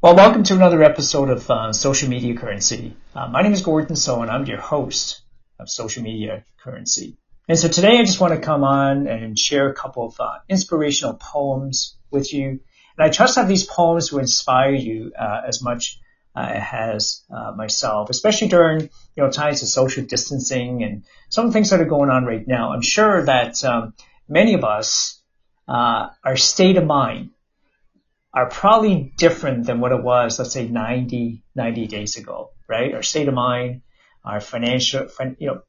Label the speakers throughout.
Speaker 1: Well, welcome to another episode of uh, Social Media Currency. Uh, my name is Gordon So, and I'm your host of Social Media Currency. And so today I just want to come on and share a couple of uh, inspirational poems with you. And I trust that these poems will inspire you uh, as much uh, as uh, myself, especially during you know times of social distancing and some of the things that are going on right now. I'm sure that um, many of us, our state of mind are probably different than what it was, let's say 90, 90 days ago, right? Our state of mind, our financial, you know,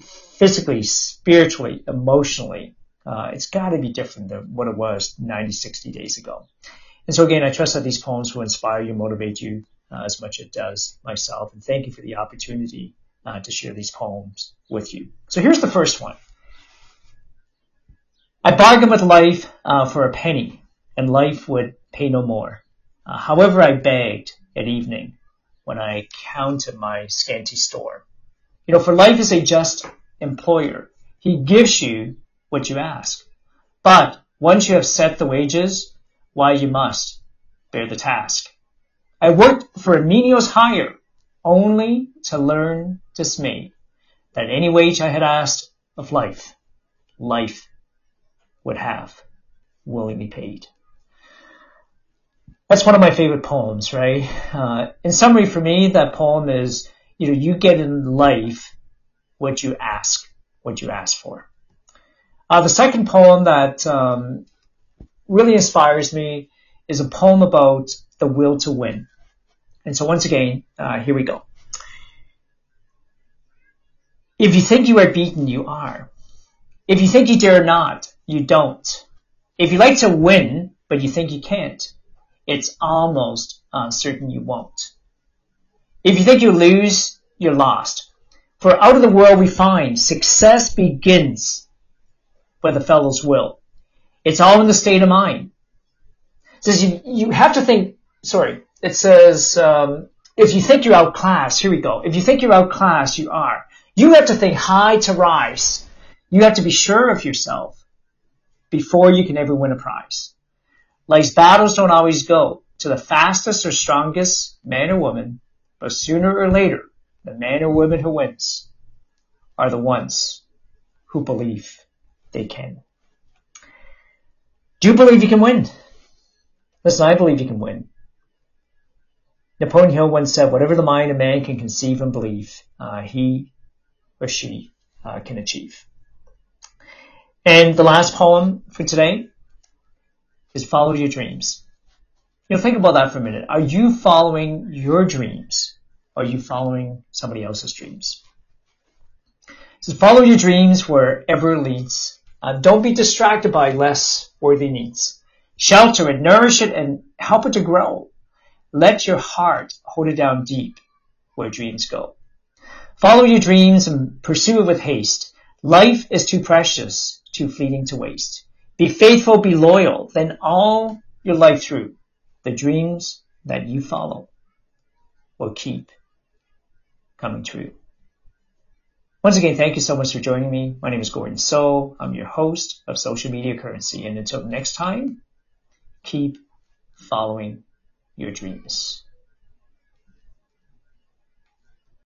Speaker 1: physically, spiritually, emotionally, uh, it's got to be different than what it was 90, 60 days ago. And so again, I trust that these poems will inspire you, motivate you uh, as much as it does myself. And thank you for the opportunity uh, to share these poems with you. So here's the first one. I bargained with life uh, for a penny, and life would pay no more. Uh, however, I begged at evening when I counted my scanty store. You know, for life is a just employer. He gives you what you ask. But once you have set the wages, why you must bear the task. I worked for a menial's hire only to learn dismay that any wage I had asked of life, life would have willingly paid. That's one of my favorite poems, right? Uh, in summary, for me, that poem is, you know, you get in life what you ask, what you ask for. Uh, the second poem that um, really inspires me is a poem about the will to win. And so once again, uh, here we go. If you think you are beaten, you are. If you think you dare not, you don't. If you like to win, but you think you can't, it's almost uh, certain you won't. If you think you lose, you're lost. For out of the world we find success begins where the fellows will. It's all in the state of mind. It says you, you have to think, sorry, it says, um, if you think you're outclassed, here we go. If you think you're outclassed, you are. You have to think high to rise. You have to be sure of yourself before you can ever win a prize. Life's battles don't always go to the fastest or strongest man or woman, but sooner or later, the man or woman who wins are the ones who believe they can. Do you believe you can win? Listen, I believe you can win. Napoleon Hill once said, whatever the mind of man can conceive and believe, uh, he or she uh, can achieve. And the last poem for today is follow your dreams. You know, think about that for a minute. Are you following your dreams? Or are you following somebody else's dreams? So follow your dreams wherever it leads. Uh, don't be distracted by less worthy needs. Shelter it, nourish it, and help it to grow. Let your heart hold it down deep where dreams go. Follow your dreams and pursue it with haste. Life is too precious, too fleeting to waste. Be faithful, be loyal, then all your life through, the dreams that you follow will keep coming true. Once again, thank you so much for joining me. My name is Gordon So. I'm your host of Social Media Currency. And until next time, keep following your dreams.